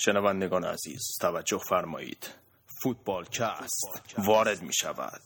شنوندگان عزیز توجه فرمایید. فوتبال کست وارد می شود.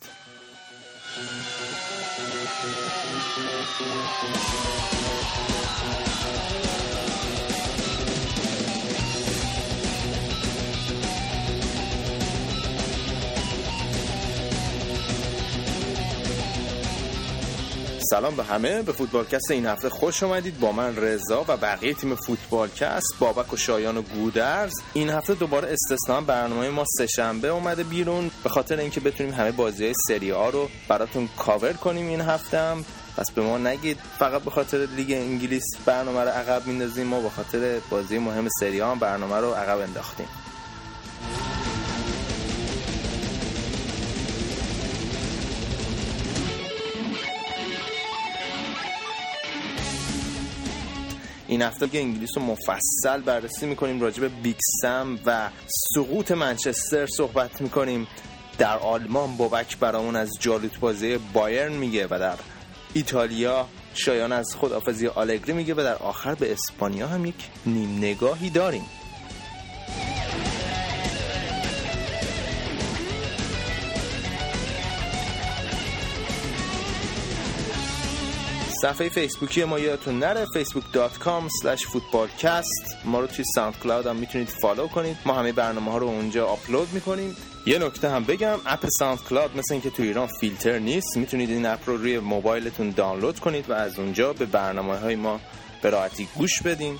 سلام به همه. به فوتبالکست این هفته خوش آمدید با من رضا و بقیه تیم فوتبالکست بابک و شایان و گودرز. این هفته دوباره استثنا برنامه ما سه‌شنبه اومده بیرون. به خاطر اینکه بتونیم همه بازی های سری آ رو براتون کاور کنیم این هفته هم. پس به ما نگید. فقط به خاطر لیگ انگلیس برنامه رو عقب میندازیم ما به خاطر بازی مهم سری آ هم برنامه رو عقب انداختیم. این هفته که انگلیس رو مفصل بررسی می‌کنیم راجع به Big Sam و سقوط منچستر صحبت می‌کنیم. در آلمان بابک برامون از جالوت بازی بایرن میگه و در ایتالیا شایان از خدافزی آلگری میگه و در آخر به اسپانیا هم یک نیم نگاهی داریم. صفحه فیسبوکی ما یادتون نره facebook.com slash footballcast. ما رو توی SoundCloud هم می‌تونید follow کنید. ما همه برنامه ها رو اونجا آپلود می‌کنیم. یه نکته هم بگم اپ ساوند کلاود مثل اینکه تو ایران فیلتر نیست می‌تونید این اپ رو روی موبایلتون دانلود کنید و از اونجا به برنامه های ما به راحتی گوش بدین.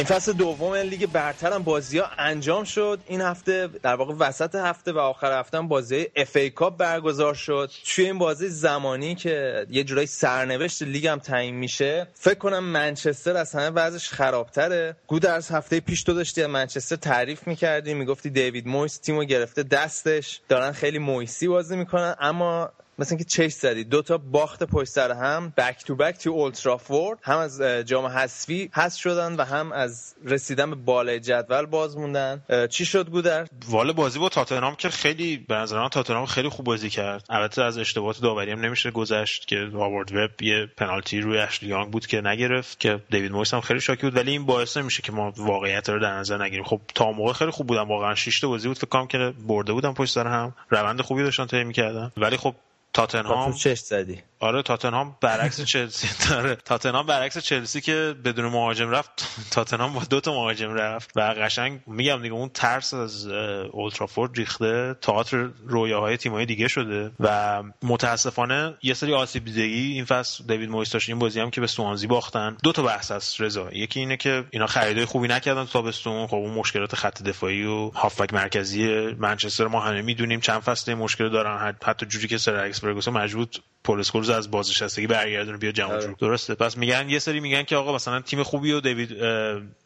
نیم فصل دوم لیگ برتر هم بازی ها انجام شد. این هفته در واقع وسط هفته و آخر هفته هم بازی FA Cup برگزار شد. توی این بازی زمانی که یه جورایی سرنوشت لیگ هم تعیین میشه فکر کنم منچستر از همه وضعش خرابتره. گودرز هفته پیش تو داشتی منچستر تعریف می‌کردی می‌گفتی دیوید مویس تیمو گرفته دستش. دارن خیلی مویسی بازی می‌کنن اما مثل اینکه چش زدی. دو تا باخت پشت سر هم back to back تو اولدترافورد هم از جام حذفی حذف شدن و هم از رسیدن به بالای جدول باز موندن. چی شد گودر؟ والا بازی با تاتنهام که خیلی به نظر من تاتنهام خیلی خوب بازی کرد. البته از اشتباهات داوری هم نمیشه گذشت که هاوارد وب یه پنالتی روی اشلی بود که نگرفت که دیوید مویس هم خیلی شاکی بود. ولی این باعث نمیشه که ما واقعیت رو در نظر نگیریم. خب تا موقع خیلی خوب بودن واقعا 6 تا بازی بود فکر کنم که برده بودن پشت سر هم. روند خوبی داشتن طی می‌کردن. ولی خب تاتنهام چش زدی. آره تاتنهام برعکس چلسی. داره تاتنهام برعکس چلسی که بدون مهاجم رفت. تاتنهام با دو تا مهاجم رفت. و قشنگ میگم دیگه اون ترس از اولترافورد ریخته. تئاتر رویاهای تیم‌های دیگه شده. و متاسفانه یه سری آسیب دیدگی این فصل دیوید مویس داشت. این بازی هم که به سوانزی باختن. دو تا بحث است رضا. یکی اینه که اینا خریدای خوبی نکردن تو تابستون. خب اون مشکلات خط دفاعی و هافبک مرکزی منچستر ما همه می‌دونیم. چند فصل مشکل دارن. حتی جوری که سر الکس فرگوسن مجبور پول اسکولز از بازنشستگی برگردونه بیا جمع جور. درسته. پس میگن یه سری میگن که آقا مثلا تیم خوبی و دیوید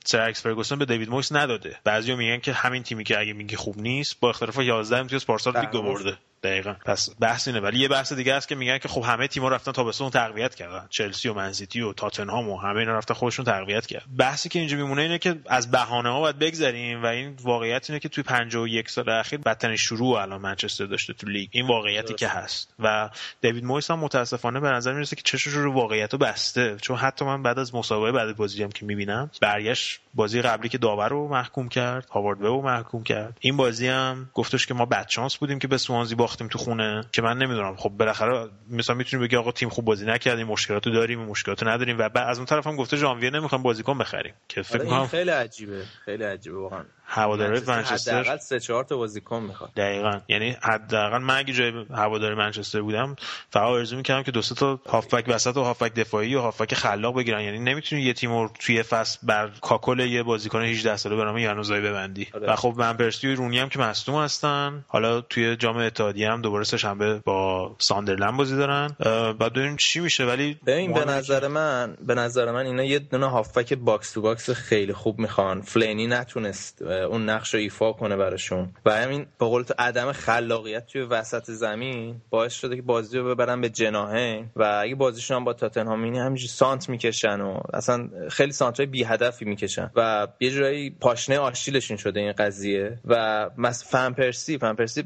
سر الکس فرگوسن به دیوید مویس نداده. بعضیا میگن که همین تیمی که اگه میگه خوب نیست با اختلاف 11 امتیاز پارسال لیگ برده. دقیقا. پس بحث اینه. ولی یه بحث دیگه است که میگن که خب همه تیم‌ها رفتن تابستون تقویت کردن. چلسی و منسیتی و تاتنهام و همه اینا رفتن خودشون تقویت کردن. بحثی که اینجا میمونه اینه که از بهانه ها باید بگذریم و این واقعیت اینه که توی 51 سال اخیر بدترین شروع الان منچستر داشته تو لیگ. این واقعیتی که هست. و دیوید مویس هم متاسفانه به نظر می‌رسه که چشش رو واقعیت رو بسته. چون حتی من بعد از مسابقه بعد بازی هم که می‌بینم برگشت بازی قبلی که داور رو محکوم کرد هاوارد رو محکوم کرد. این بازی هم گفتش که ما بدشانس بودیم که به سوانزی باختیم تو خونه که من نمی‌دونم. خب بالاخره مثلا می‌تونی بگی آقا تیم خوب بازی نکردیم مشکلاتو داریم مشکلاتو نداریم و بعد از اون طرف هم گفته ژانویه نمی‌خوام بازیکن بخریم. که فکر کنم خیلی عجیبه خیلی عجیبه واقعا. هواداری منچستر حداقل سه چهار تا بازیکن می‌خواد. دقیقاً. یعنی حداقل من اگه جای هواداری منچستر بودم فقط آرزو می‌کردم که دو سه تا هافبک وسط و هافبک دفاعی و هافبک خلاق بگیرن. یعنی نمی‌تونی یه تیم رو توی فصل بر کاکل یه بازیکن 18 ساله به نام یانوزای ببندی آره. و خب من پرسی و رونی هم که مصدوم هستن. حالا توی جام اتحادیه هم دوباره سه شنبه با ساندرلند بازی دارن. بعد ببینیم چی میشه. ولی ببین به نظر من به نظر من اینا یه دونه هافبک box to box خیلی خوب می‌خوان. فلینی نتونست اون نقش رو ایفا کنه براشون. و همین به قول تو عدم خلاقیت توی وسط زمین باعث شده که بازی رو ببرن به جناحه و اگه بازیشون هم با تاتنهام اینی همینجوری سانتر می‌کشن و اصلا خیلی سانتر های بی هدفی می‌کشن. و یه جورایی پاشنه آشیلشون شده این قضیه. و مس فن پرسی فن پرسی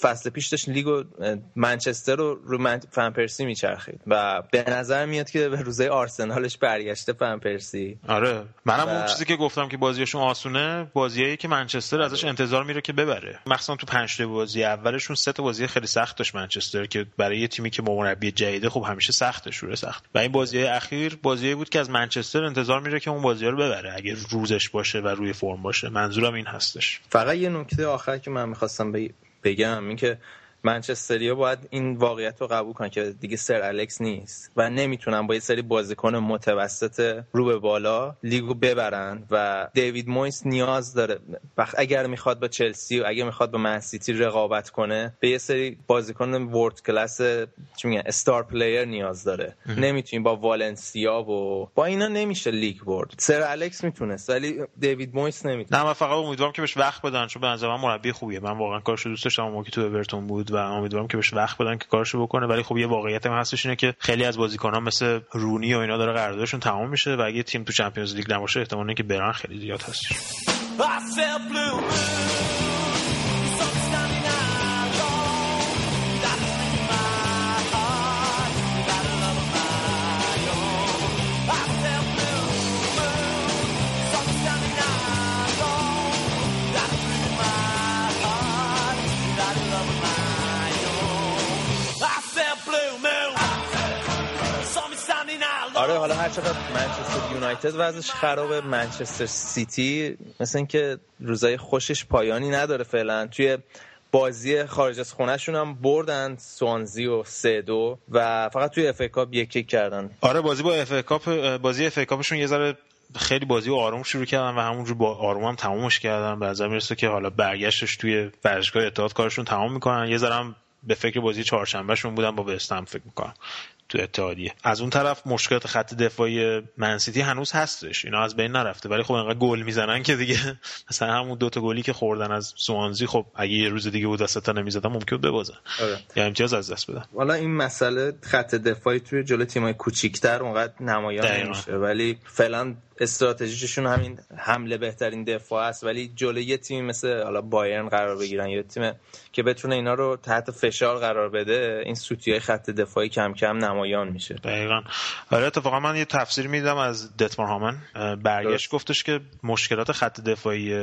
فصل پیش داشت لیگو منچستر رو رو من فن پرسی میچرخید. و به نظر میاد که به روزه آرسنالش برگشته فن پرسی. آره. منم و... اون چیزی که گفتم که بازیشون آسونه بازیایی که منچستر ازش انتظار میره که ببره. مخصوصا تو پنج بازی اولشون سه تا بازی خیلی سخت داشت منچستر که برای یه تیمی که با مربی جدیده خب همیشه سخته شوره سخت. و این بازی اخیر بازی بود که از منچستر انتظار میره که اون بازی رو ببره اگه روزش باشه و روی فرم باشه. منظورم این هستش. فقط یه نکته آخر که من می‌خواستم بگم این که منچستریا باید این واقعیت رو قبول کنن که دیگه سر الکس نیست و نمی‌تونن با یه سری بازیکن متوسط رو به بالا لیگو ببرن و دیوید مویس نیاز داره. اگر می‌خواد با چلسی و اگر می‌خواد با منسیتی رقابت کنه به یه سری بازیکن world class چی میگن star player نیاز داره. نمی‌تونی با والنسیا و با اینا نمیشه لیگ برد. سر الکس می‌تونست ولی دیوید مویس نمی‌تونه نه من فقط امیدوارم که بهش وقت بدن چون به نظر من مربی خوبیه. من واقعا کارشو دوست داشتم موقعی تو اورتون بود. و امیدوارم که بهش وقت بدن که کارشو بکنه. ولی خب یه واقعیت هم هستش اینه که خیلی از بازیکنان مثل رونی و اینا داره قراردادشون تمام میشه و اگه تیم تو چمپیونز لیگ نباشه احتمال که برن خیلی زیاد هستش. چقدر منچستر یونایتد وضعش خرابه منچستر سیتی مثل اینکه روزای خوشش پایانی نداره فعلا. توی بازی خارج از خونهشون هم بردن سوانزی و سه دو و فقط توی FA Cup یک کردن. آره بازی با FA Cup بازی FA Cup شون یه ذره خیلی بازی آروم شروع کردن و همونجور با آروم هم تمومش کردن. به نظر می‌رسه که حالا برگشتش توی ورزشگاه اتحاد کارشون تمام می‌کنن. یه ذره به فکر بازی چهارشنبهشون بودن با وستهم فکر می‌کنم تو اتحادیه. از اون طرف مشکلات خط دفاعی منسیتی هنوز هستش. اینا از بین نرفته. ولی خب انقدر گل می‌زنن که دیگه مثلا همون دوتا گلی که خوردن از سوانزی خب اگه یه روز دیگه بود تا نمی‌زدن ممکن بود ببازن. آره. یا امتیاز از دست بدن. حالا این مسئله خط دفاعی توی جلو تیمای کوچیک‌تر اونقدر نمایان نمیشه. ولی فعلا استراتژیشون همین حمله بهترین دفاع است ولی جلوی یه تیم مثل حالا بایرن قرار بگیرن یا تیم که بتونه اینا رو تحت فشار قرار بده این سوتی خط دفاعی کم کم نمایان میشه. دقیقا. آره اتفاقا من یه تفسیر میدم از دیتمار هامان برگشت گفتش که مشکلات خط دفاعی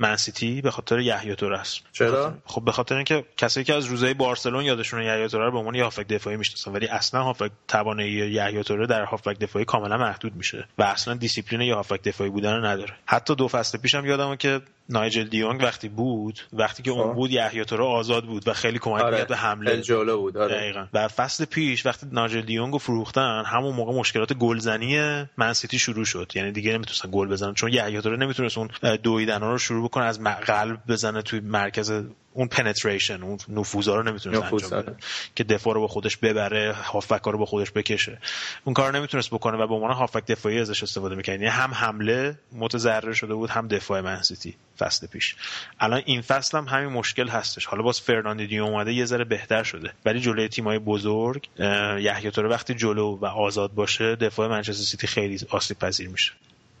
منسیتی به خاطر یایا توره است. چرا؟ خب به خاطر اینکه کسایی که از روزهای بارسلون یادشون یایا توره رو به عنوان دفاعی می‌شناسن ولی اصلا هافبک توانایی یایا توره در هافبک دفاعی کاملا محدود میشه و اصلا دیسیپلین یا هافبک دفاعی بودن رو نداره. حتی دو فصل پیشم یادمه که نایجل دیونگ وقتی بود وقتی که اون خب. بود یحیی تورا آزاد بود و خیلی کمک آره. به حمله. جلو بود آره. دقیقاً. و فصل پیش وقتی نایجل دیونگ رو فروختن همون موقع مشکلات گلزنی منسیتی شروع شد. یعنی دیگه نمی‌تونستن گل بزنن چون یحیی تورا نمی‌تونست اون دویدن رو شروع بکنه از قلب بزنه توی مرکز اون پنتریشن اون نفوذا رو نمی‌تونست انجام بده. که دفاع رو با خودش ببره هافبک رو با خودش بکشه. اون کار نمی‌تونست بکنه و به عنوان هافبک دفاعی ازش استفاده می‌کنه یعنی هم حمله متضرر شده بود هم دفاع منسیتی فصل پیش. الان این فصل هم همین مشکل هستش. حالا باز فرناندینی اومده یه ذره بهتر شده. ولی جلوی تیمای بزرگ یحیی وقتی جلو و آزاد باشه دفاع منچستر سیتی خیلی آسیب پذیر میشه.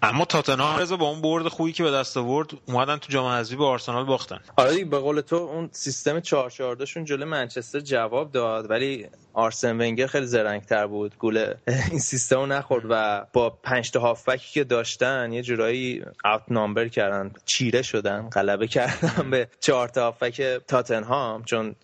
اما تاتنهام رضا با اون برد خوبی که به دست آورد اومدن تو جام حذفی به آرسنال باختن. آره به قول تو اون سیستم 4 شون جلوی منچستر جواب داد ولی آرسن ونگر خیلی زرنگتر بود. گول این سیستم رو نخورد و با پنج تا هافبکی که داشتن یه جورایی اوت نامبر کردن. چیره شدن غلبه کردن به چهار تا هافبک تاتنهام. چون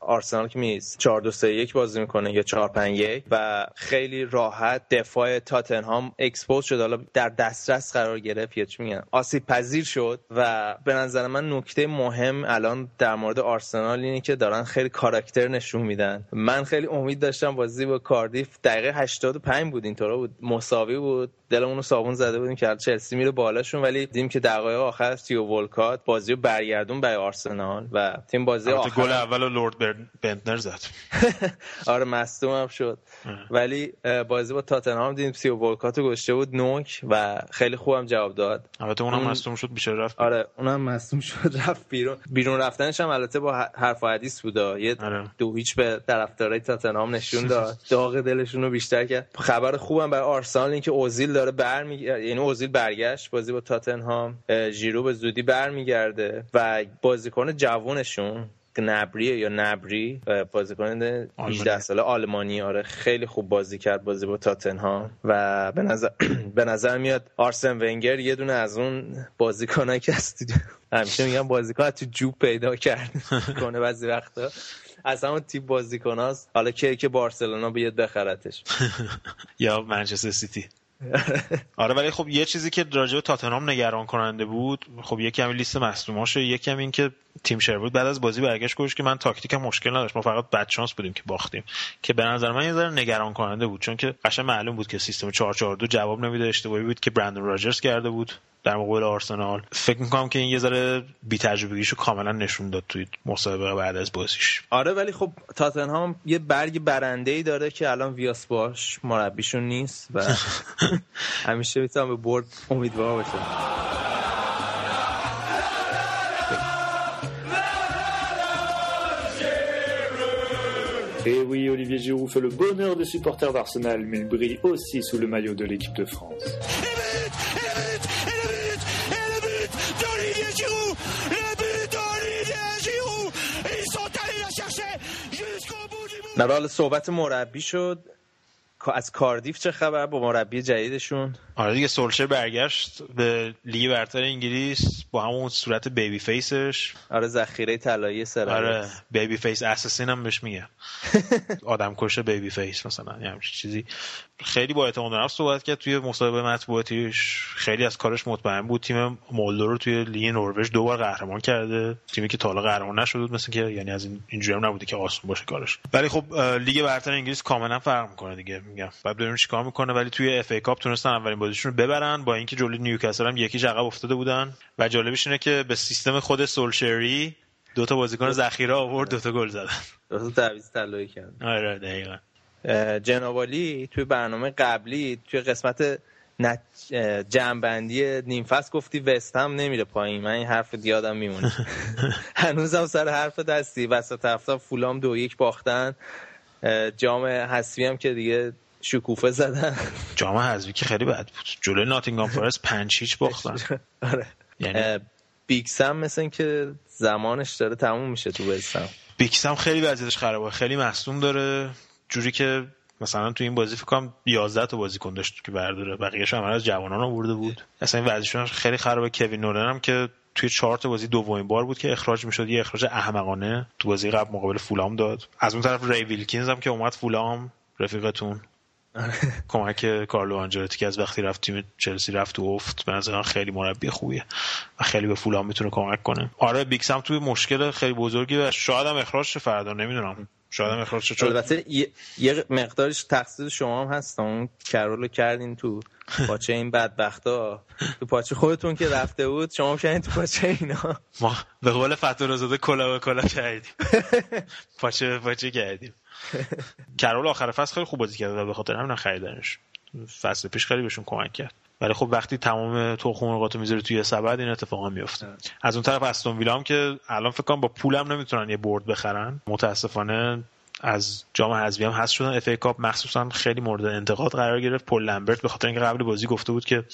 آرسنال که میز 4 2 3 1 بازی می‌کنه یا 4 5 1 و خیلی راحت دفاع تاتنهام expose شد. حالا در دسترس قرار گرفت یا چی میگن؟ آسیب پذیر شد و به نظر من نکته مهم الان در مورد آرسنال اینه که دارن خیلی کاراکتر نشون میدن. من خیلی امید داشتم بازی با کاردیف دقیقه 85 بود اینطورا بود. مساوی بود. دلمون رو صابون زده بودیم که چلسی میره بالاشون ولی دیدیم که دقایق آخر تئو والکات بازی رو برگردون برای آرسنال و تیم بازی آخر گل اول لورد بنتنر زد. آره مصدوم هم شد. ولی بازی با تاتنهام دیدیم تیو ولکات رو گشته بود نوک و خیلی خوبم جواب داد. البته اونم مصدوم شد بیشتر رفت آره اونم مصدوم شد رفت بیرون. بیرون رفتنش هم البته با حرف و حدیث بود. یه آره. دو هیچ به طرفدارای تاتنهام نشون داد. داغ دلشون رو بیشتر کرد. خبر خوبم برای آرسنال اینکه اوزیل داره برمیگرده یعنی اوزیل برگشت بازی با تاتنهام ژیرو به زودی برمیگرده و بازیکن جوونشون نبریه یا نبری بازیکن 18 ساله آلمانی آره خیلی خوب بازی کرد بازی با تاتنهام و به نظر به نظر میاد آرسن ونگر یه دونه از اون بازیکنایی که همیشه میگم بازیکن تو جوب پیدا کرد. کنه بعضی وقتا. از همون تیپ بازیکناست حالا که که بارسلونا بیاد بخرتش. یا منچستر سیتی. آره ولی خب یه چیزی که راجع به تاتنهام نگران کننده بود خب یکی همین لیست مصدوماشه یکی هم این که تیم بود. بعد از بازی برگشت گفت که من تاکتیکم مشکل نداشت. ما فقط بد شانس بودیم که باختیم. که به نظر من یه ذره نگران کننده بود. چون که قشنگ معلوم بود که سیستم 442 جواب نمیده. اشتباهی بود که برندن راجرز کرده بود در مقابل آرسنال. فکر می‌کنم که این یه ذره بی تجربگیشو کاملا نشون داد توی مسابقه بعد از بازیش. آره ولی خب تاتنهام یه برگ برنده ای داره که الان ویاس باش مربیشون نیست و همیشه می‌تونم به برد امیدوار باشم. Et oui, Olivier Giroud fait le bonheur des supporters d'Arsenal, mais il brille aussi sous le maillot de l'équipe de France. نه صحبت مربی شد از کاردیف چه خبر با مربی جدیدشون آره دیگه سولشر برگشت به لیگ برتر انگلیس با همون صورت بیبی فیسش آره ذخیره طلایی سر آره بیبی فیس اساسین هم بهش میگه. آدم کشه baby face مثلا یه چیزی. خیلی با اعتماد نفس صحبت کرد توی مصاحبه مطبوعاتیش. خیلی از کارش مطمئن بود. تیم مولدو رو توی لیگ نروژ دو بار قهرمان کرده. تیمی که تا حالا قهرمان نشده بود مثل که یعنی از این اینجوری هم نبوده که آسون باشه کارش. ولی خب لیگ برتر انگلیس کاملا فرق می‌کنه دیگه میگم. بعد ببینیم چیکار می‌کنه. ولی توی FA Cup تونستن اولین بازیشون رو ببرن با اینکه جلوی نیوکاسل هم یکی عقب افتاده بودن. و جالبش اینه که به سیستم خود سولشری دو تا بازیکن ذخیره آورد دو تا گل زدن. دو تا تعویض طلایی کرد. آره دقیقاً. جنابالی توی برنامه قبلی توی قسمت نت... جنبندی نیم فصل گفتی وست هم نمیره پایین. من این حرف دیادم میمونه. هنوزم سر حرف دستی. وسط هفته فولام دو یک باختن. جام حسوی هم که دیگه شکوفه زدن. جام حذفی که خیلی بد بود. جلوی ناتینگام فارست پنج هیچ باختن. آره. یعنی بیکس هم مثل که زمانش داره تموم میشه تو بستم بیکس هم خیلی وضعیتش خرابه. خیلی مصدوم داره. جوری که مثلا تو این بازی فکر کنم 11 تا بازیکن داشت که برداره. بقیه‌اش هم از جوانان آورده بود. اصلا این وضعیتشون خیلی خرابه. کوین نولن هم که توی چهار تا بازی دومین بار بود که اخراج می‌شد. یه اخراج احمقانه تو بازی قبل مقابل فولام داد. از اون طرف ری ویلکینز هم که اومد فولام رفیقتون. کمک کارلو آنجلوتی که از وقتی رفت تیم چلسی رفت و افت به نظر خیلی مربی خوبیه و خیلی به فولام می‌تونه کمک کنه. آره بیکس هم توی مشکل خیلی بزرگی و شاید هم اخراج شه فردا نمی‌دونم. شاید هم اخراج شه البته یه مقدارش تقصیر شما هم هست. اون کرولو کردین تو پاچه این بدبختا. تو پاچه خودتون که رفته بود شما کردین تو پاچه اینا. ما به قول فتور زاده کلا به کلا کردیم. پاچه پاچه کردیم. کرول آخر فصل خیلی خوب بازی کرد و به خاطر همین خریدنش. فصل پیش خیلی بهشون کمک کرد. ولی خب وقتی تمام تخم مرغاتو می‌ذاره توی سبد این اتفاقا میفته از اون طرف استون ویلا که الان فکر کنم با پولم نمی‌تونن یه برد بخرن. متاسفانه از جام حذفی هم هست شدن. FA Cup مخصوصا خیلی مورد انتقاد قرار گرفت. پل لمبرت به خاطر اینکه قبل بازی گفته بود که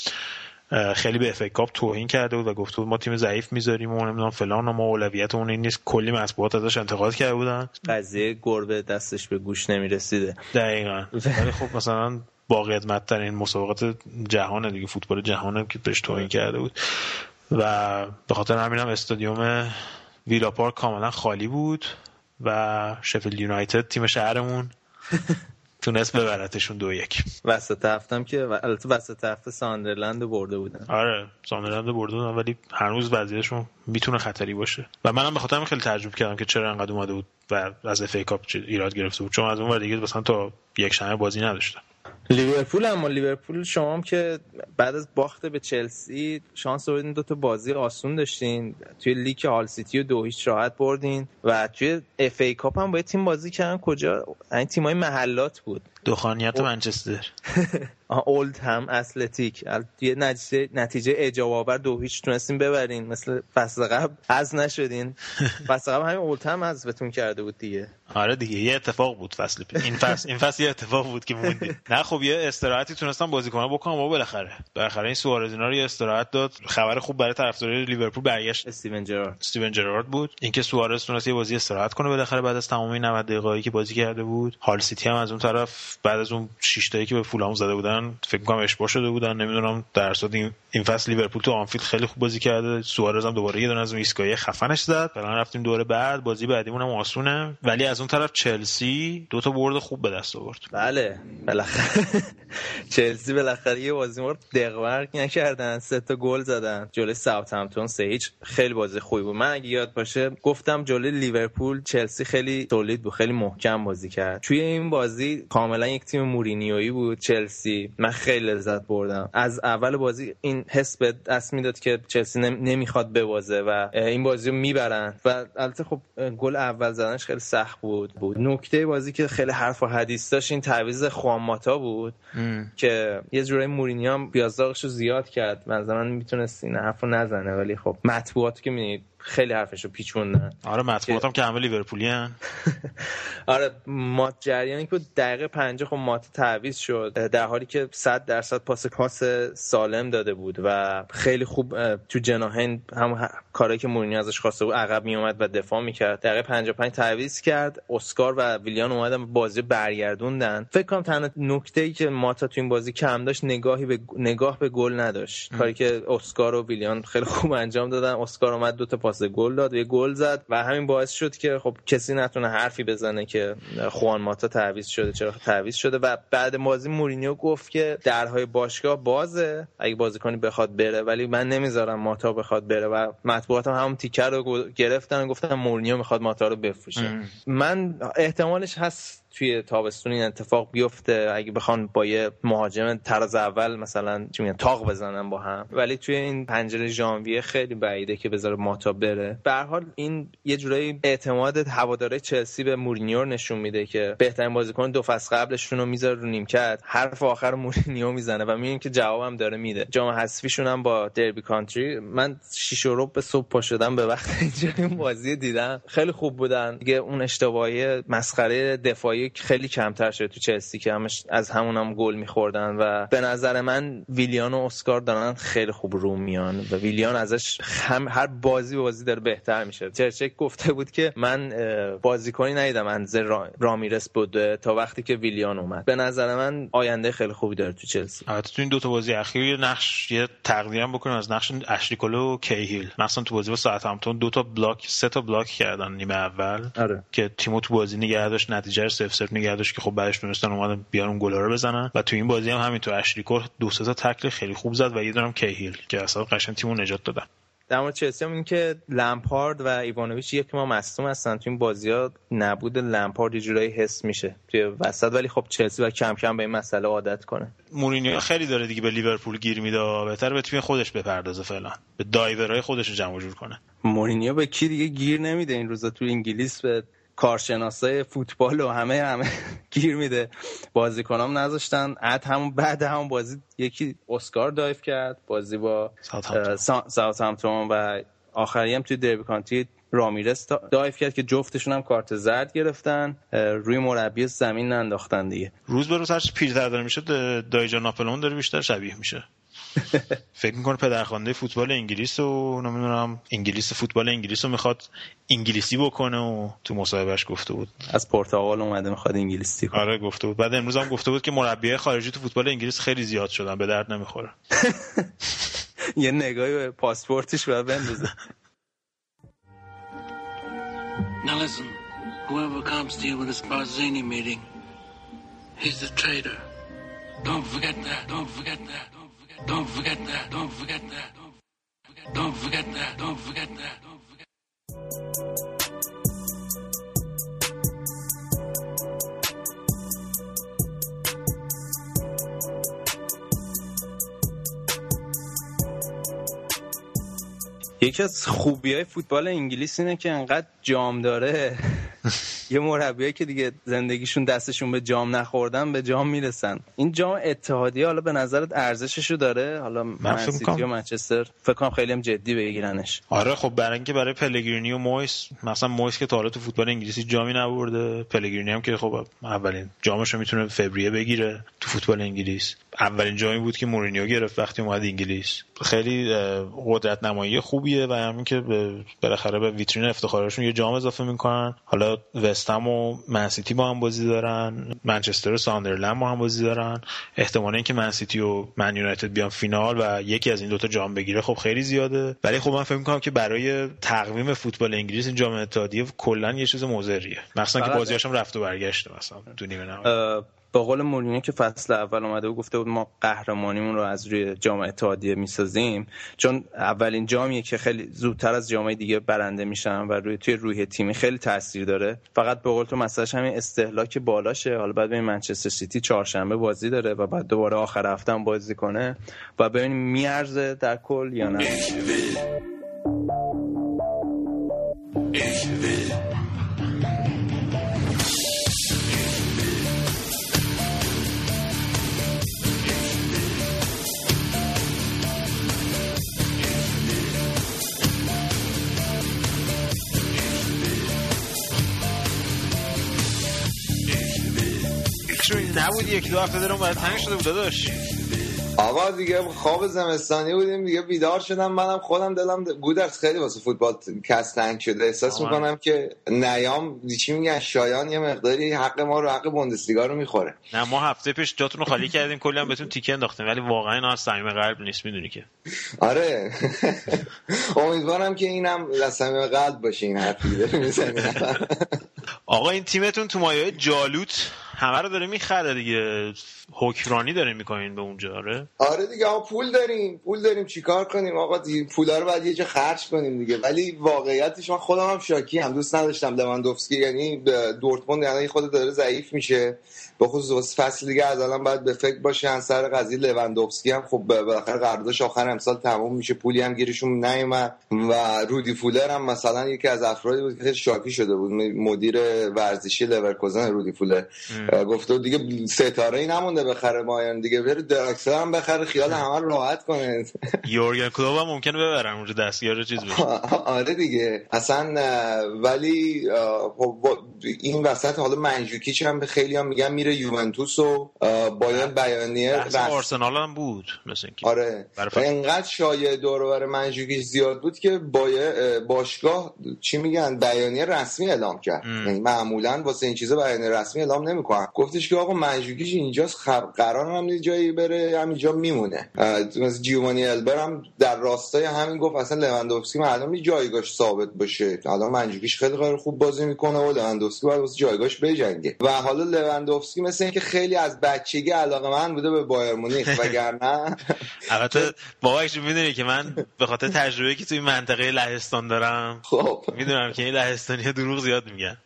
خیلی به FA Cup توهین کرده بود و گفته بود ما تیم ضعیف می‌ذاریم و نمی‌دونم فلان و ما اولویت اون این نیست. کلی مسئولیت ازش انتقاد کرده بودن. قضیه گربه دستش به گوش نمی‌رسیده. دقیقاً. ولی خب مثلا با قدمت ترین مسابقات جهان دیگه فوتبال جهان که بهش توهین کرده بود. و به خاطر همین هم استادیوم ویلا پارک کاملا خالی بود و شفیلد یونایتد تیم شهرمون. تونست ببرتشون دو یک. وسط هفتم که البته وسط هفته ساندرلند برده بودن. آره ساندرلند برده بودن ولی هنوز وضعیتشون می‌تونه خطری باشه. و منم به خاطر خیلی تعجب کردم که چرا انقدر اومده بود و از FA Cup ایراد گرفته بود. چون از اون ور دیگه مثلا تا یک شنبه بازی نداشتن. لیورپول اما لیورپول شما هم که بعد از باخت به چلسی شانس آوردین دو تا بازی آسون داشتین. توی لیگ هال سیتی و دو هیچ راحت بردین. و توی FA Cup هم با تیم بازی کردن کجا؟ این تیمای محلات بود. دخانیت منچستر. اولدهام اتلتیک. یه نتیجه نتیجه اعجاب آور دو هیچ تونستین ببرین. مثل فصل قبل از نشدین. فصل قبل همین اولدهام از بهتون کرده بود دیگه. آره دیگه یه اتفاق بود فصل این فصل این فصل یه اتفاق بود که موندی نه خب یه استراحتی تونستم بازیکن‌ها بکنم و بالاخره. بالاخره این سوارز اینا رو یه استراحت داد. خبر خوب برای طرفدارای لیورپول برگشت. استیون جرارد. استیون جرارد بود. اینکه سوارز تونست یه بازی استراحت کنه بالاخره بعد از تمام 90 دقیقه‌ای که بازی کرده بود هال سیتی هم از اون طرف بعد از اون 6 تایی که به فولام زده بودن فکر کنم اشباع شده بودن. نمی‌دونم در این این فصل لیورپول تو آنفیلد خیلی خوب بازی کرده. سوارز هم دوباره یه دونه از اون ایستگاهی خفنش زد. الان رفتیم دوره بعد. بازی بعدیمون هم آسونه. ولی از اون طرف چلسی دو تا برد خوب به دست آورد. بله. بالاخره چلسی بالاخره یه بازی مرد دقورک نکردن. سه تا گل زدن. جلوی ساوثهمپتون سه هیچ خیلی بازی خوبی بود. من اگه یاد باشه گفتم جلوی لیورپول چلسی خیلی تولید بود. خیلی محکم بازی کرد. توی این بازی کاملا یک تیم مورینیویی بود. چلسی. من خیلی لذت بردم. از اول بازی این حس به دست می‌داد که چلسی نمی‌خواد ببازه و این بازی رو می‌برن. و البته خب گل اول زدنش خیلی سخت بود. بود. نکته بازی که خیلی حرف و حدیث داشت این تعویض خواماتا بود. که یه جورای مورینیو هم بیازداغش رو زیاد کرد. من می‌تونست این حرف رو نزنه ولی خب مطبوعات که می‌دید خیلی حرفشو پیچوندن. آره مطبوعات هم که همه لیورپولی هن. آره مات جریانی که دقیقه 50 خب مات تعویض شد. در حالی که 100 درصد پاس پاس سالم داده بود و خیلی خوب تو جناهین هم کاری که مورینیو ازش خواسته بود عقب می اومد و دفاع می‌کرد. دقیقه 55 تعویض کرد. اسکار و ویلیان اومدن بازی برگردوندن. فکر کنم تنها نکته ای که ماتا تو این بازی کم داشت نگاهی به نگاه به گل نداشت. کاری که اسکار و ویلیان خیلی خوب انجام دادن. اسکار اومد دو تا پاس گل داد یه گل زد و همین باعث شد که خب کسی نتونه حرفی بزنه که خوان ماتا تعویض شده چرا تعویض شده و بعد بازی مورینیو گفت که درهای باشگاه بازه اگه بازیکنی بخواد بره ولی من نمی‌ذارم ماتا بخواد بره و مطبوعات هم همون تیکه رو گرفتن گفتن مورینیو می‌خواد ماتا رو بفروشه. من احتمالش هست توی تابستون این اتفاق بیفته. اگه بخوان با یه مهاجم طراز اول مثلا چی میگن تاخت بزنن با هم. ولی توی این پنجره ژانویه خیلی بعیده که بذاره ماتا بره. به حال این یه جورایی اعتماد هواداره چلسی به مورینیو نشون میده که بهترین بازیکن دو فصل قبلشون رو می‌ذاره رو نیمکت. حرف آخر مورینیو می‌زنه و می‌بینیم که جوابم داره میده. جام حذفیشون هم با دربی کانتری. من شیش و به صبح پا شدم به وقت اینجا این بازی دیدم. خیلی خوب بودن. دیگه اون اشتباهی مسخره دفاعی خیلی کمتر شده تو چلسی که همش از همون هم گل میخوردن و به نظر من ویلیان و اسکار دارن خیلی خوب رو میان و ویلیان ازش هم هر بازی بازی داره بهتر میشه. چرچک گفته بود که من بازیکنی ندیدم انز رامیرس بود تا وقتی که ویلیان اومد. به نظر من آینده خیلی خوبی داره تو چلسی. البته تو این دو تا بازی اخیر نقش یه تقدیر بکنم از نقش اشلیکولو و کیهیل. مثلا تو بازی با ساعتهمپتون دو تا بلاک سه تا بلاک کردن نیمه اول آره. که تیمو تو بازی نگه داشت نتیجه رو صفر نگه که خب بعدش تونستن اومدن بیان اون گلا رو بزنن. و تو این بازی هم همینطور اشریکور دو سه تا تکل خیلی خوب زد و یه دونم کیهیل که اصلا قشنگ تیمو نجات دادن. در مورد چلسی هم این که لمپارد و ایوانوویچ یک ماه مصدوم هستن. تو این بازی ها نبود لمپارد یه جورایی حس میشه توی وسط. ولی خب چلسی و کم کم به این مسئله عادت کنه. مورینیو خیلی داره دیگه به لیورپول گیر میده. بهتر به تیم خودش بپردازه فعلا. به diver ای خودش رو جمع جور کنه. مورینیو به کی دیگه گیر نمیده این روزا تو انگلیس؟ به کارشناسای فوتبال و همه همه گیر میده. بازیکنام نذاشتن. عد همون بعد همون بازی یکی اسکار dive کرد. بازی با ساوثهامپتون. و آخری هم توی دربی کانتی رامیرس dive کرد که جفتشون هم کارت زرد گرفتن. روی مربی زمین ننداختن دیگه. روز به روز هرچی پیرتر داره میشه دایی جان ناپلئون داره بیشتر شبیه میشه. فکر می‌کنه پدرخوانده فوتبال انگلیس و نمی‌دونم انگلیس فوتبال انگلیس رو می‌خواد انگلیسی بکنه و تو مصاحبهش گفته بود از پرتغال اومده می‌خواد انگلیسی کنه آره گفته بود بعد امروز هم گفته بود که مربی خارجی تو فوتبال انگلیس خیلی زیاد شدن به درد نمی‌خوره یه نگاهی به پاسپورتش باید بندازه Now listen, whoever comes to you with this Barzini meeting, He's the traitor. Don't forget that. Don't forget that. Don't forget that. Don't forget that. Don't forget that. Don't forget that. Don't forget. یکی از خوبی های فوتبال انگلیس اینه که انقدر جام داره یه مربیایی که دیگه زندگیشون دستشون به جام نخوردن به جام می‌رسن. این جام اتحادیه حالا به نظرت ارزششو داره؟ حالا من سیتی و منچستر فکر کنم خیلی هم جدی بگیرنش. آره خب برای اینکه برای پلگرینی و مویس مثلا مویس که تا حالا تو فوتبال انگلیسی جامی نبرده پلگرینی هم که خب اولین جامشو می‌تونه فوریه بگیره تو فوتبال انگلیس. اولین جامی بود که مورینیو گرفت وقتی اومد انگلیس. خیلی قدرت نمایی خوبیه و همین که بالاخره به ویترین افتخارشون یه جام اضافه می‌کنن. حالا وستهم و منسیتی با هم بازی دارن منچستر و ساندرلند با هم بازی دارن. احتمال اینکه منسیتی و من یونایتد بیان فینال و یکی از این دوتا جام بگیره خب خیلی زیاده. ولی خب من فکر می‌کنم که برای تقویم فوتبال انگلیس این جام اتحادیه کلا یه چیز موزریه. مثلا که بازیاشم رفت و برگشته مثلا تو نیمه با قول مورینیو که فصل اول اومده و گفته بود ما قهرمانیمون رو از روی جام اتحادیه می‌سازیم. چون اولین جامیه که خیلی زودتر از جامعه دیگه برنده میشن و روی توی روی تیمی خیلی تاثیر داره. فقط به قول تو مسئلهش همین استهلاک بالاشه. حالا بعد ببین منچستر سیتی چهارشنبه بازی داره و بعد دوباره آخر هفته بازی کنه. و ببینیم میارزه در کل یا نه. نبودی یکی دو هفته دارم باید تنگ شده بود داداش. آقا دیگه خواب زمستانی بودیم دیگه بیدار شدم منم خودم دلم گودرس خیلی واسه فوتبال کس تنگ شده. احساس می‌کنم که نیام چی میگن شایان یه مقداری حق ما رو حق بوندسلیگا رو می‌خوره. نه ما هفته پیش جاتون رو خالی کردیم کلی هم بهتون تیکه انداختیم ولی واقعا اینا از صمیم قلب نیست می‌دونی که. آره. امیدوارم که اینم از صمیم قلب باشه این حرفی آقا این تیمتون تو مایه جالوت؟ همه رو داره می‌خره دیگه. حکمرانی داره می‌کنین به اونجا آره؟ آره دیگه آقا پول داریم. پول داریم. چیکار کنیم؟ آقا دیگه پولا رو باید یه جا خرج کنیم دیگه. ولی واقعیتش من خودم هم شاکی هم دوست نداشتم لواندوفسکی یعنی دورتموند یعنی خود داره ضعیف میشه. به خصوص فصل دیگه از الان باید به فکر باشن. سر قضیه لواندوفسکی هم خب بالاخره قراردادش آخر امسال تموم میشه. پولی هم گیرشون نیومد و رودی فولر هم مثلا یکی از افرادی بود که خیلی شاکی شده بود. مدیر ورزشی لورکوزن رودی فولر. گفته دیگه ستاره ای نمونده بخره بایرن دیگه بره دراکسلر هم بخره خیال همه راحت کنه. یورگن کلوپ هم ممکنه ببرن اونجا دستیار چیز بشه. آره دیگه. اصلا ولی این وسط حالا منجوکیچ هم به خیلی هم میگن میره یوونتوس و باید بیانیه آرسنال هم بود مثلا آره. انقدر شایع دور بر منجوکیچ زیاد بود که باشگاه چی میگن بیانیه رسمی اعلام کرد. یعنی معمولا واسه این چیزا بیانیه رسمی اعلام نمی‌کنن. گفتش که آقا منجوکیچ اینجاست قرار هم جایی بره همینجا میمونه. مثلا جیوانی البر هم در راستای همین گفت اصلا لواندوفسکی معلوم جایگاهش ثابت باشه. الان منجوکیچ خیلی خیلی خوب بازی می‌کنه و لواندوفسکی باید واسه جایگاهش بجنگه. و حالا لواندوفسکی مثل اینکه خیلی از بچگی علاقه من بوده به بایر مونیخ وگرنه البته باباش می‌دونی که من به خاطر تجربه که توی منطقه لهستان دارم خب. می‌دونم که این لهستانی دروغ زیاد میگن.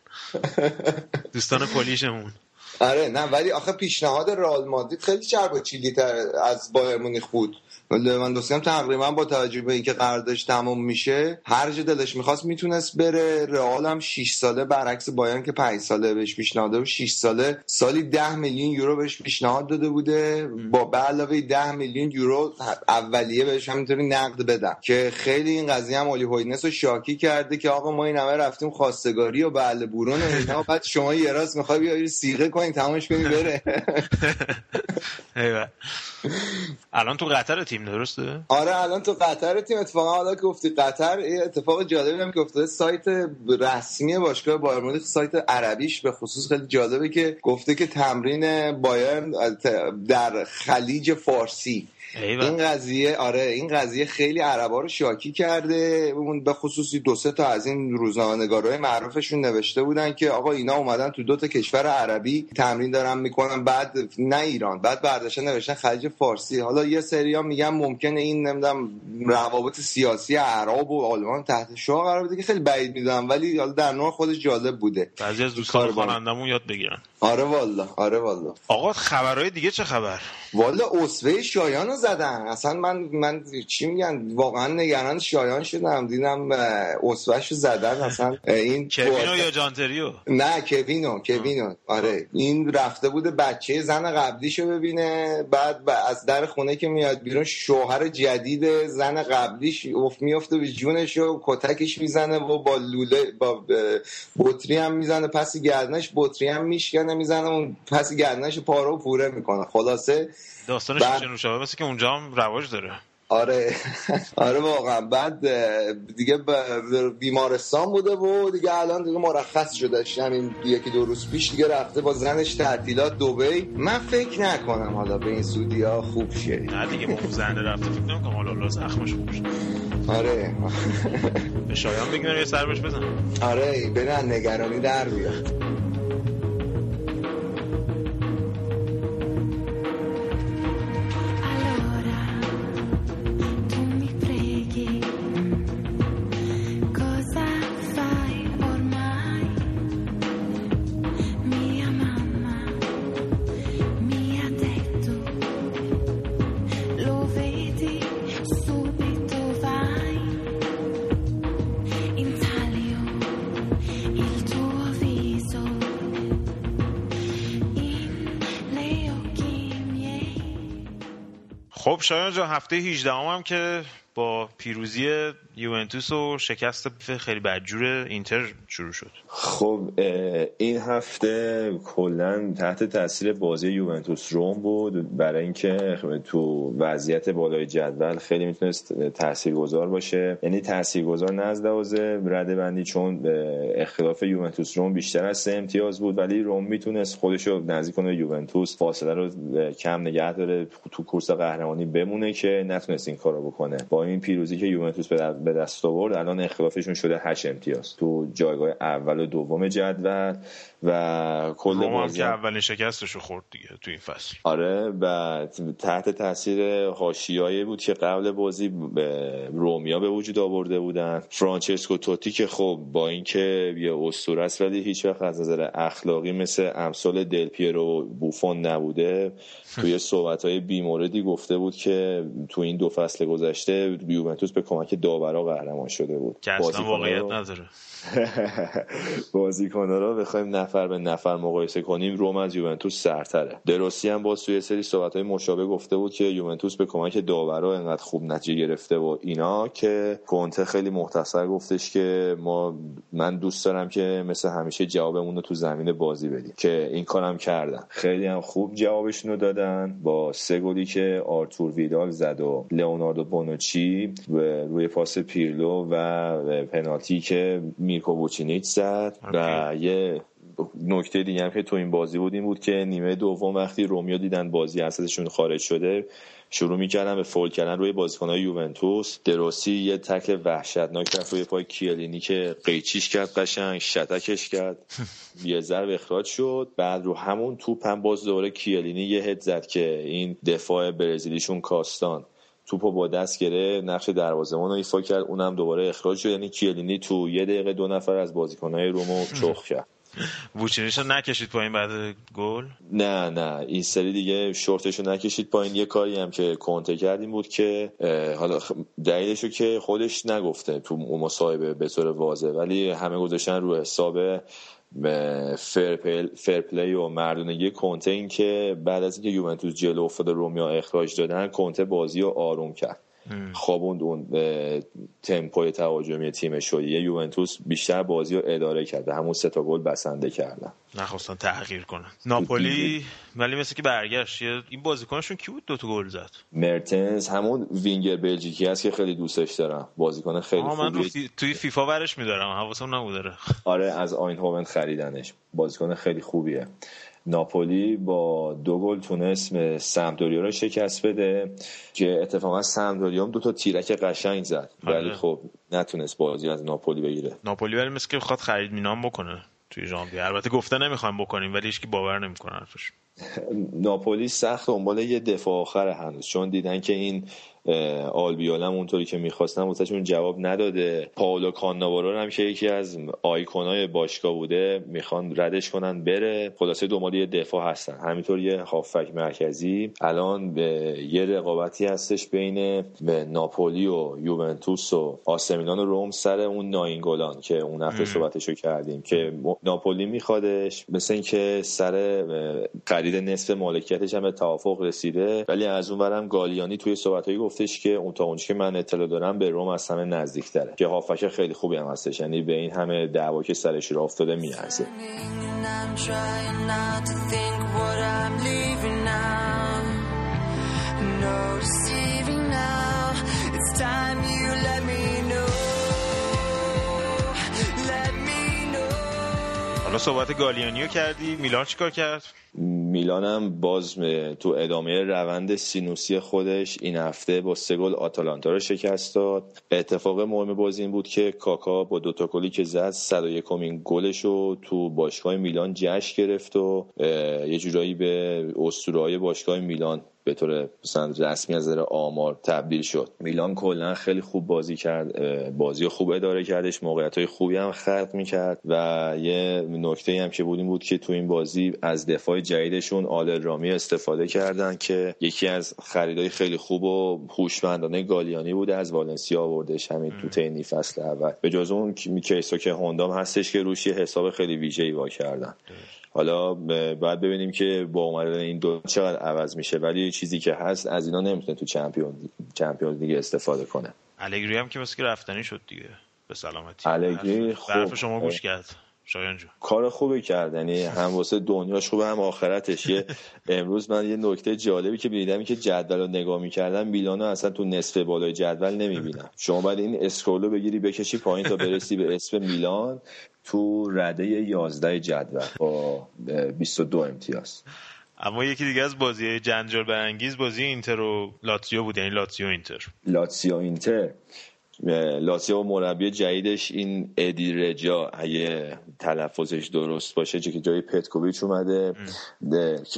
دوستان پلیشمون آره نه ولی آخه پیشنهاد رئال مادرید خیلی چرب و چیلی تر از بایر مونیخ بود. لواندوفسکی هم تقریبا با توجه به اینکه قراردادش تموم میشه هر جا دلش می‌خواست می‌تونست بره. رئال هم 6 ساله برعکس بایرن که 5 ساله بهش پیشنهاد داده 6 ساله سالی 10 میلیون یورو بهش پیشنهاد داده بوده. با به علاوه 10 میلیون یورو اولیه بهش همینطوری نقد بدن. که خیلی این قضیه هم اولی هوینس رو شاکی کرده که آقا ما این همه رفتیم خواستگاری و بله بورون اینا. بعد شما یه راست می‌خوای بیای سیغه کنین تمامش کنین بره. الان تو قطر تیم درسته؟ آره الان تو قطر تیم. اتفاقا حالا که گفتی قطر اتفاق جالبی هم که افتاده سایت رسمی باشگاه بایر مونیخ سایت عربیش به خصوص خیلی جالبه که گفته که تمرین بایرن در خلیج فارسی این قضیه آره این قضیه خیلی عربا رو شاکی کرده. اون به خصوصی دو سه تا از این روزنامه‌نگارای معروفشون نوشته بودن که آقا اینا اومدن تو دو تا کشور عربی تمرین دارن می‌کنن بعد نه ایران بعد برداشتن نوشتن خلیج فارسی. حالا یه سری ها میگن ممکنه این نمی‌دونم روابط سیاسی عرب و آلمان تحت شعار قرار بده که خیلی بعید می‌دونم ولی حالا در نوع خودش جالب بوده. بعضی از دوستان خوانندمون یاد بگیرن. آره والا آره والا آقا خبرهای دیگه چه خبر؟ والا اسوه شایان رو زدن. اصلا من من چی میگن؟ واقعا نگران شایان شدم. دیدم اسوهش رو زدن. اصلا این کوینو یا جانتریو؟ نه کوینو کوینو آره. این رفته بوده بچه زن قبلیشو ببینه. بعد از در خونه که میاد بیرون شوهر جدید زن قبلیش افت میفته به جونش و کتکش می‌زنه و با لوله با بطری هم می‌زنه. پس گردنش بطری هم میشکنه. می‌زنه اون پس گردنش پارو پوره می‌کنه. خلاصه داستانش بعد... نوشابه مثل که اونجا هم رواج داره. آره. آره واقعا. بعد دیگه بیمارستان بوده و دیگه الان دیگه مرخص شده. همین یکی دو روز پیش دیگه رفته با زنش تعطیلات دبی. من فکر نکنم حالا به این سودی ها خوب شه. نه دیگه با زن رفته فکر نکنم حالا زخمش خوب شه. آره. به شایان بگیم یه سر بزن. آره برن نگرانی در بیاد خب شایان جان هفته 18 هم که با پیروزی یوونتوس و شکست خیلی بدجور اینتر شروع شد. خب این هفته کلا تحت تاثیر بازی یوونتوس روم بود. برای اینکه تو وضعیت بالای جدول خیلی می‌تونست تاثیرگذار باشه. یعنی تاثیرگذار نه از لحاظ رده بندی چون اختلاف یوونتوس روم بیشتر از سه امتیاز بود. ولی روم می‌تونست خودش رو نزدیک کنه یوونتوس فاصله رو کم نگه داره تو کورس قهرمانی بمونه که نتونست این کارو بکنه. با این پیروزی که یوونتوس به دست آورد الان اختلافشون شده 8 امتیاز. تو جایگاه اول و دوم جدول و کل بازی که اولین شکستشو خورد دیگه تو این فصل. آره و تحت تاثیر حاشیه‌ای بود که قبل بازی به رومیا به وجود آورده بودن. فرانچسکو توتی که خب با اینکه یه اسطوره است ولی هیچ وقت از نظر اخلاقی مثل امثال دل پیرو بوفون نبوده. توی صحبت‌های بیموردی گفته بود که تو این دو فصل گذشته یوونتوس به کمک داورا قهرمان شده بود. که اصلا واقعیت نداره. بازیکن‌ها رو بخوایم نفر به نفر مقایسه کنیم روم از یوونتوس سرتره. دروسی هم با توی سری صحبت‌های مشابه گفته بود که یوونتوس به کمک داورا انقدر خوب نتیجه گرفته و اینا که کنته خیلی مختصر گفتش که ما من دوست دارم که مثل همیشه جوابمون رو تو زمین بازی بدیم. که این کارم کردن. خیلی هم خوب جوابشون رو دادن. با سه گلی که آرتور ویدال زد و لئوناردو بونوچی روی پاس پیرلو و پنالتی که میرکو بوچینیچ زد و یه نکته دیگه هم که تو این بازی بود این بود که نیمه دوم وقتی رومیو دیدن بازی ازشون خارج شده شروع می‌کردن به فول کردن روی بازیکنهای یوونتوس. دروسی یه تکل وحشتناک رفت روی پای کیلینی که قیچیش کرد قشنگ شتکش کرد. یه ضرب اخراج شد. بعد رو همون توپ هم باز دوباره کیلینی یه هد زد که این دفاع برزیلیشون کاستان. توپو با دست گرفت نقش دروازه‌بان رو ایفا کرد اونم دوباره اخراج شد. یعنی کیلینی تو یه دقیقه دو نفر از بازیکنهای رومو چخ کرد. ووچینیش رو نکشید پایین بعد گل؟ نه نه. این سری دیگه شورتش رو نکشید پایین. یه کاری هم که کنته کرده بود که حالا دلیلش رو که خودش نگفته تو مصاحبه به طور واضح. ولی همه گذاشتن رو حساب fair play و مردونگی کنته این که بعد از اینکه یوونتوس جلو افتاده رومیا اخراج دادن کنته بازی رو آروم کرد. خوابوند اون تمپوی تهاجمی تیمش شد یه یوونتوس بیشتر بازی رو اداره کرد همون سه تا گل بسنده کردن. نخواستن تغییر کنن. ناپولی ولی مثل که برگشت. این بازیکنشون کی بود؟ دوتا گل زد. مرتنز همون وینگر بلژیکی هست که خیلی دوستش دارم. بازیکن خیلی خوبیه من فی... توی فیفا ورش میدارم. حواسم نبود آره از آینهوون خریدنش. بازیکن خیلی خوبیه. ناپولی با دو گل تونست سمدوریا رو شکست بده که اتفاقا سمدوریا هم دو تا تیرک قشنگ زد. ولی خب نتونست بازی از ناپولی بگیره. ناپولی ولی مثل که بخواد خرید مینام بکنه توی ژانویه. البته گفته نمی‌خوایم بکنیم ولی هیچکی باور نمی‌کنه حرفش. ناپولی سخت دنبال یه دفاع آخر هنوز چون دیدن که این آلبیولم اونطوری که می‌خواستن واسهشون جواب نداده. پاولو کاناوارو هم که یکی از آیکونای باشگاه بوده می‌خوان ردش کنن بره. خلاصه دنبال یه دفاع هستن. همینطور یه هافک مرکزی. الان به یه رقابتی هستش بین ناپولی و یوونتوس و آسمیلان و روم سر اون ناینگولان که اون هفته صحبتشو کردیم که ناپولی میخوادش. مثل اینکه سر خرید نصف مالکیتش هم به توافق رسیده. ولی از اون برم گالیانی توی صحبتایی گفتش که اون تا اونچه که من اطلاع دارم به روم از همه نزدیک تره که هافک خیلی خوبی هم هستش. یعنی به این همه دعوا که سرش را افتاده میارزه حالا صحبت گالیانیو کردی. میلان چیکار کرد؟ میلانم باز تو ادامه روند سینوسی خودش این هفته با سه گل آتالانتا رو شکست داد. اتفاق مهم بازی این بود که کاکا با دوتا گلی که زد 101 امین گلش رو تو باشگاه میلان جشن گرفت و یه جورایی به اسطوره‌های باشگاه میلان به طور مثلا رسمی از آمار تبدیل شد. میلان کلا خیلی خوب بازی کرد بازی خوب اداره کردش موقعیت های خوبی هم خلق می‌کرد و یه نکته هم که بود این بود که تو این بازی از دفاع جدیدشون آل رامی استفاده کردن که یکی از خریدای خیلی خوب و هوشمندانه گالیانی بوده از والنسیا آوردش همین تو تینی فصل اول. به جز اون کیسو که هوندام هستش که روش حساب خیلی ویژه‌ای وا کردن. حالا باید ببینیم که با اومدن این دو چقدر عوض میشه ولی چیزی که هست از اینا نمی‌تونه تو چمپیون چمپیونز دیگه استفاده کنه. الگری هم که مثل رفتنی شد دیگه به سلامتی. الگری خوب. شما گوش کرد. شایان. کار خوبی کرد. یعنی هم واسه دنیاش خوبه هم آخرتش. یه امروز من یه نکته جالبی که دیدم که جدول رو نگاه می‌کردم میلانو اصلا تو نصف بالای جدول نمی‌بینم. شما باید این اسکرولو بگیری بکشی پایین تا برسی به اسم میلان تو رده 11 جدول. با 22 امتیاز. اما یکی دیگه از بازی جنجال برانگیز بازی اینتر و لاتزیو بود. یعنی لاتزیو اینتر. لاتزیو اینتر. لاتزیو مربی جدیدش این ادی رجا اگه تلفظش درست باشه که جای پتکوویچ اومده.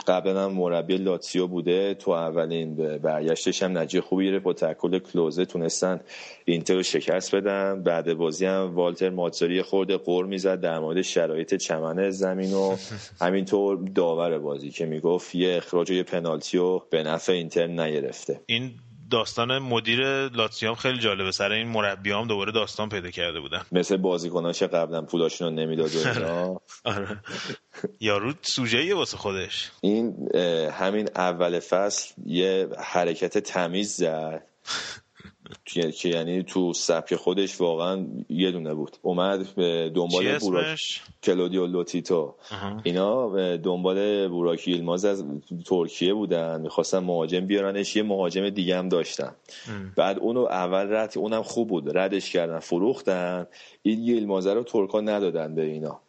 قبلا هم مربی لاتسیو بوده. تو اولین برگشتش هم نجیه خوبی گرفت. با تکل کلوزه تونستن اینتر رو شکست بدن. بعد بازی هم والتر ماتزاری خورده قور می‌زد در مورد شرایط چمنه زمین و همینطور داور بازی که می‌گفت یه اخراج و یه پنالتی و به نفع اینتر نگرفته. این داستان مدیر لاتسیام خیلی جالبه. سر این مربیام دوباره داستان پیدا کرده بودن. مثل بازیکناش قبلا پولاشون رو نمی‌داد آره. یارو سوژه واسه خودش. این همین اول فصل یه حرکت تمیز زد. که یعنی تو سبک خودش واقعا یه دونه بود. اومد به دنبال بوراک کلودیو لوتیتو. اینا دنبال بوراک یلماز از ترکیه بودن می‌خواستن مهاجم بیارنش یه مهاجم دیگه هم داشتن. بعد اونو اول رد اونم خوب بود. ردش کردن فروختن. این یلمازه رو ترکا ندادن به اینا.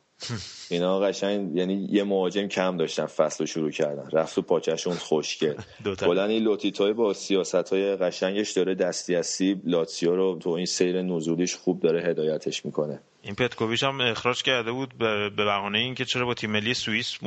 اینا قشنگ یعنی یه مهاجم کم داشتن فصل رو شروع کردن. رفت تو پاچشون خوشگل. کلا این لوتیتای با سیاست های قشنگش داره دستی از سیب لاتسیو رو تو این سیر نزولیش خوب داره هدایتش می‌کنه. این پتکوویچ هم اخراج کرده بود به بهانه اینکه چرا با تیم ملی سوئیس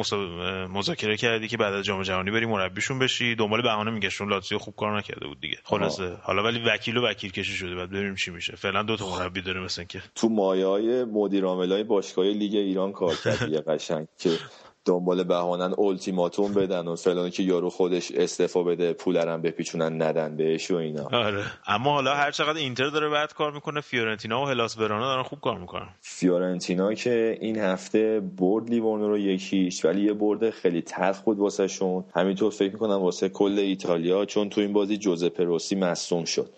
مذاکره کردی که بعد از جام جهانی بری مربیشون بشی. دنبال بهانه میگشون لاتزیو خوب کار نکرده بود دیگه. خلاصه. حالا ولی وکیل و وکیل کشی شده. بعد ببینیم چی میشه. فعلا دو تا مربی داره مثلا که تو مایه های مدیر عاملای باشگاه لیگ ایران کار کرد قشنگ که دنبال بهانن التیماتوم بدن و فلان که یارو خودش استعفا بده پولرم بپیچونن ندن بهش و اینا. آره. اما حالا هر چقدر اینتر داره بعد کار می‌کنه فیورنتینا و هلاس ورانا دارن خوب کار می‌کنن. فیورنتینا که این هفته برد لیورنو رو یکیش ولی یه برد خیلی تلخ بود واسه شون همینطور فکر می‌کنم واسه کل ایتالیا چون تو این بازی جوزپه روسی مصوم شد.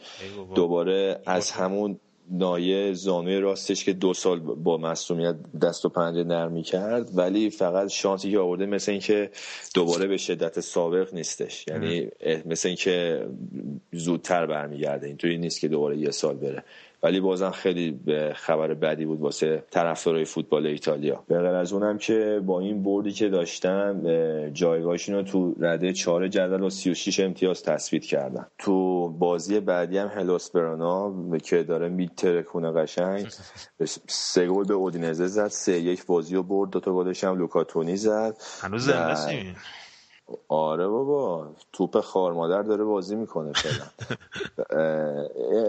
دوباره از همون نایه زانوی راستش که دو سال با مصومیت دست و پنجه نرمی کرد ولی فقط شانسی که آورده مثل اینکه دوباره به شدت سابق نیستش. یعنی مثل اینکه زودتر برمیگرده. اینطوری نیست که دوباره یه سال بره. ولی بازم خیلی خبر بدی بود واسه طرفدارای فوتبال ایتالیا. به غیر از اونم که با این بردی که داشتن جایگاهشون رو تو رده 4 جدول و 36 امتیاز تثبیت کردن. تو بازی بعدی هم هلاس برانا که داره میترکونه قشنگ سه گل به اودینزه زد سه یک بازی رو برد دو تا گلش هم لوکاتونی زد. هنوز زنده آره بابا توپ خار مادر داره بازی می‌کنه فعلا.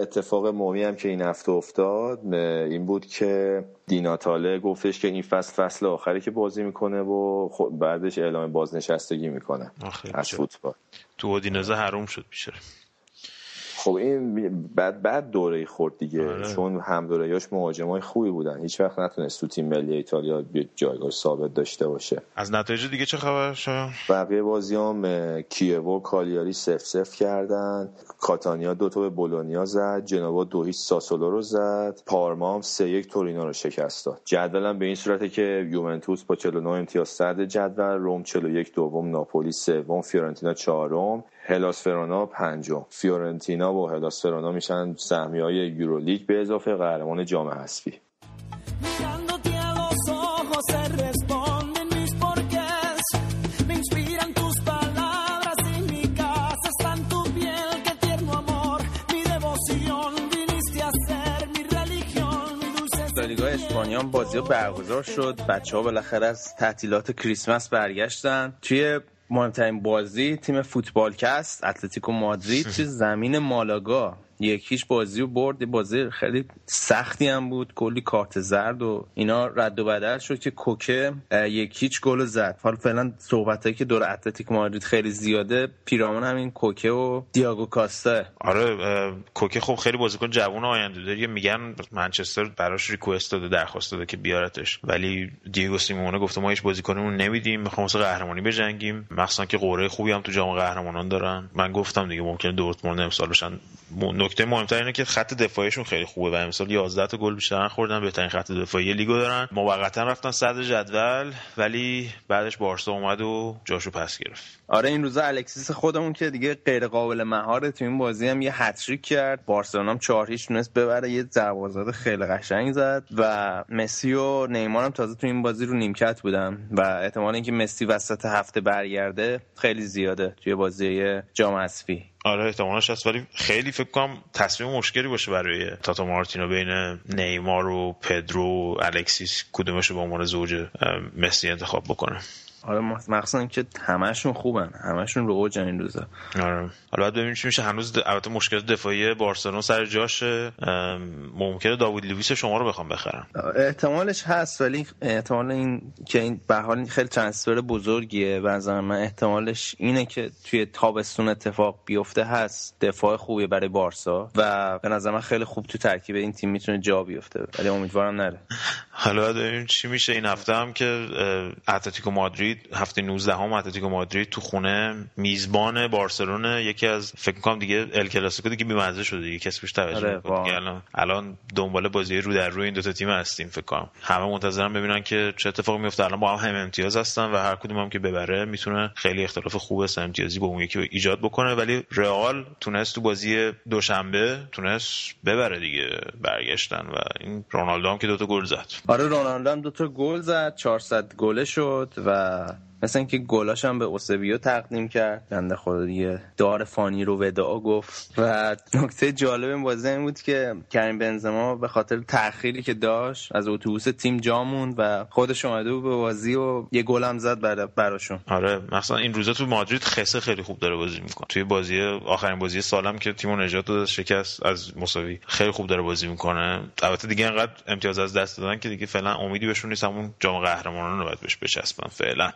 اتفاق مومی هم که این هفته افتاد این بود که دیناتاله گفتش که این فصل فصل آخری که بازی می‌کنه و بعدش اعلام بازنشستگی می‌کنه از فوتبال. تو اودینزه حروم شد بیشتر خب این بعد بد دوره خورد دیگه. آره. چون هم دورهاش های خوبی بودن. هیچ وقت نتونست تو تیم ملی ایتالیا جایگاه ثابت داشته باشه. از نتایج دیگه چه خبر شاید بقیه بازی هم کیوو و کالیاری صفر صفر کردن. کاتانیا دو تا به بولونیا زد. جنوا دو هیچ ساسولو رو زد. پارما هم سه یک تورینو رو شکست داد. جدولم به این صورته که یوونتوس با 49 امتیاز صدر جدول. روم 41 دوم ناپولی سوم فیورنتینا چهارم. هلاس ورونا پنجم. فیورنتینا و هلاس ورونا میشن سهمی های یورولیگ به اضافه قهرمان جام حذفی. لیگای اسپانیا بازی برگزار شد بچه ها بالاخره از تعطیلات کریسمس برگشتن توی مهمترین بازی تیم فوتبالکست اتلتیکو مادرید توی زمین مالاگا. یکیش بازی رو برد بازی خیلی سختی هم بود کلی کارت زرد و اینا رد و بدل شد که کوکه یکیچ گل زد. حالا فعلا صحبتایی که دور اتلتیک مادرید خیلی زیاده پیرامون همین کوکه و دیاگو کاستا. آره کوکه خب خیلی بازیکن جوون آینده داره میگن منچستر براش ریکوست داده درخواست داده که بیارتش. ولی دیگو سیمونه گفته ما هیچ بازیکنمون نمیدیم می‌خوام واسه قهرمانی بجنگیم. مخصوصا که قوره خوبی هم تو جام قهرمانان دارن. من گفتم دیگه ممکنه دورتموند امسال بشن. نکته مهمتر اینه که خط دفاعیشون خیلی خوبه و امسال 11 تا گل بیشتر خوردن بهترین خط دفاعی لیگو دارن. موقتا رفتن صدر جدول ولی بعدش بارسا اومد و جاشو پس گرفت. آره این روزا الکسیس خودمون که دیگه غیر قابل مهاره تو این بازی هم یه هتریک کرد. بارسلونا هم 4 هیچ تونست ببره یه ضربه خیلی قشنگ زد و مسی و نیمار هم تازه تو این بازی رو نیمکت بودن و احتمال اینکه مسی وسط هفته برگرده خیلی زیاده توی بازی جام حذفی. آره احتمالش هست ولی خیلی فکر کنم تصمیم مشکلی باشه برای تاتا مارتینو بین نیمار و پدرو و الکسیس کدومش رو به عنوان زوج مسی انتخاب بکنه. آره مخصوصا که همشون خوبن. همشون رو اوج این روزا. آره. حالا باید ببینیم چی میشه. هنوز البته مشکل دفاعی بارسلونا سر جاشه. ممکنه داوود لوئیس شما رو بخوام بخرم. احتمالش هست ولی احتمال این که این به حال خیلی ترانسفر بزرگیه. و من احتمالش اینه که توی تابستون اتفاق بیفته هست. دفاع خوبی برای بارسا. و به نظر من خیلی خوب تو ترکیب این تیم می‌تونه جا بیفته. ولی امیدوارم نره. حالا ببینیم چی میشه. این هفته هم که اتلتیکو مادرید هفته 19 هم اتلتیکو مادرید تو خونه میزبان بارسلون یکی از فکر کنم دیگه ال کلاسیکو دیگه بی‌مزه شده دیگه کسی بهش توجه آره الان الان دنبال بازی رو در روی این دو تا تیم هستیم فکر کنم. همه منتظرن ببینن که چه اتفاقی میفته الان با هم هم امتیاز هستن و هر کدوم هم که ببره می‌تونه خیلی اختلاف خوب است امتیازی با اون یکی ایجاد بکنه. ولی رئال تونست تو بازی دوشنبه تونست ببره دیگه برگشتن و این رونالدو هم که دوتا گل زد. آره رونالدو هم دوتا گل زد. 400 گله شد و uh, مثل اینکه گلاش هم به اوسبیو تقدیم کرد. بنده خدا دیگه دار فانی رو ودعا گفت. و نکته جالب این بازی این بود که کریم بنزما به خاطر تأخیری که داشت از اتوبوس تیم جا موند و خودش اومده بود به بازی و یه گل هم زد براشون. آره مثلا این روزا تو مادرید خسه خیلی خوب داره بازی می‌کنه. توی بازی آخرین بازی سالم که تیمو نجات داد شکست از مساوی خیلی خوب داره بازی می‌کنه. البته دیگه انقدر امتیاز از دست دادن که دیگه فعلا امیدی بهشون نیست همون جام قهرمانان رو باید بهش بچسبن فعلا.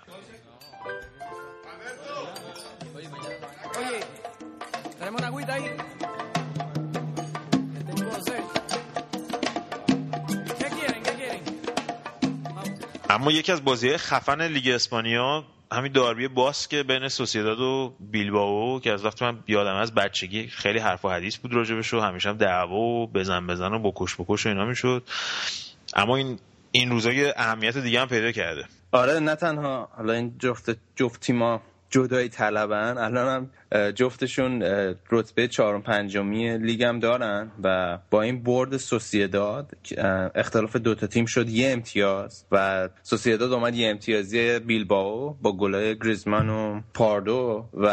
اما یکی از بازی خفن لیگ اسپانیا همین داربی باس که بین سوسیداد و بیلباو که از وقتی من یادم از بچگی خیلی حرف و حدیث بود راجبش و همیشه هم دعوا و بزن بزن و بکش بکش و اینا می‌شد. اما این این روزا اهمیت دیگه هم پیدا کرده. آره نه تنها حالا این جفت جفت تیما جدایی طلبن. الان هم جفتشون رتبه چهارم پنجمی لیگ هم دارن و با این برد سوسیداد اختلاف دوتا تیم شد یه امتیاز و سوسیداد اومد یه امتیازی بیلباو با گلای گریزمان و پاردو و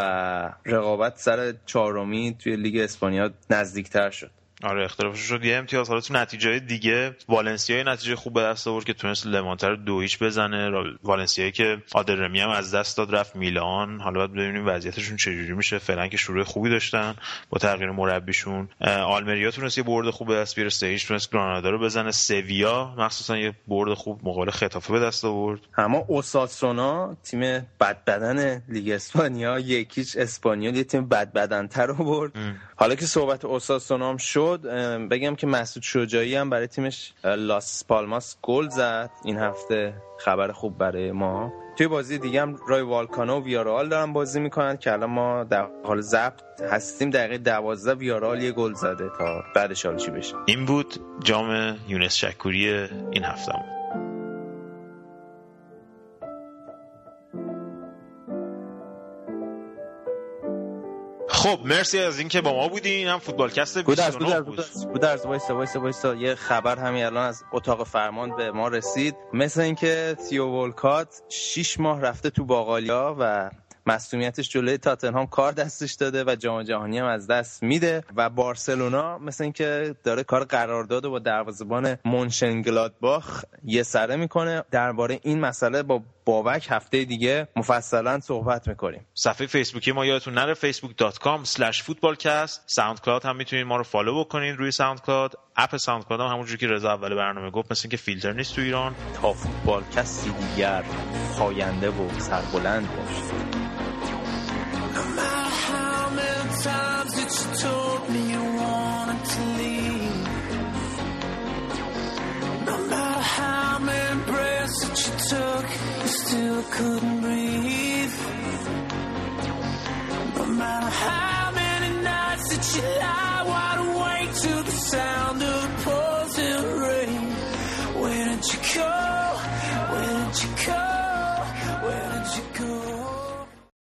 رقابت سر چهارمی توی لیگ اسپانیا نزدیکتر شد. آره اختلافش شد. یه امتیاز حالا تو نتیجه دیگه. والنسیا نتیجه خوب به دست آورد که تونست لمانتر دو هیچ بزنه. والنسیا که آدرمی هم از دست داد رفت میلان. حالا باید ببینیم وضعیتشون چجوری میشه. فعلا که شروع خوبی داشتن با تغییر مربیشون. آلمریا تونست یه برد خوب به دست بیاره. هیچ تونست گرانادا رو بزنه. سویا مخصوصا یه برد خوب مقابل خطافه به دست آورد. اما اوساسونا تیم بد بدن لیگ اسپانیا یکیش اسپانیول یه تیم بد بدنتر آورد حالا که صحبت اوساسونا هم شد بگم که مسعود شجاعی هم برای تیمش لاس پالماس گل زد این هفته. خبر خوب برای ما. توی بازی دیگه هم رای والکانو و ویارال دارن بازی می‌کنن که الان ما در حال ضبط هستیم. دقیقه دوازده ویارال یه گل زده تا بعدش حال چی بشه. این بود جام یونس شکوری این هفته. خب مرسی از اینکه با ما بودین. هم فوتبالکست 29 بود. گودرز وایسا وایسا وایسا یه خبر همین الان از اتاق فرمان به ما رسید. مثل اینکه تیو ولکات 6 ماه رفته تو باقالیا و مسئولیتش جلوی تاتنهام کار دستش داده و جام جهانی هم از دست میده. و بارسلونا مثل اینکه داره کار قرارداد و با دروازه‌بان مونشنگلادباخ یه سره می‌کنه. درباره این مسئله با بابک هفته دیگه مفصلا صحبت می‌کنیم. صفحه فیسبوکی ما یادتون نره facebook.com slash footballcast. SoundCloud هم می‌تونید ما رو فالو بکنید روی SoundCloud app SoundCloud هم همونجوری که رضا اول برنامه گفت مثل که فیلتر نیست تو ایران. تا فوتبالکستی دیگر پاینده و سربلند باشید couldn't breathe. No matter how many nights that you lie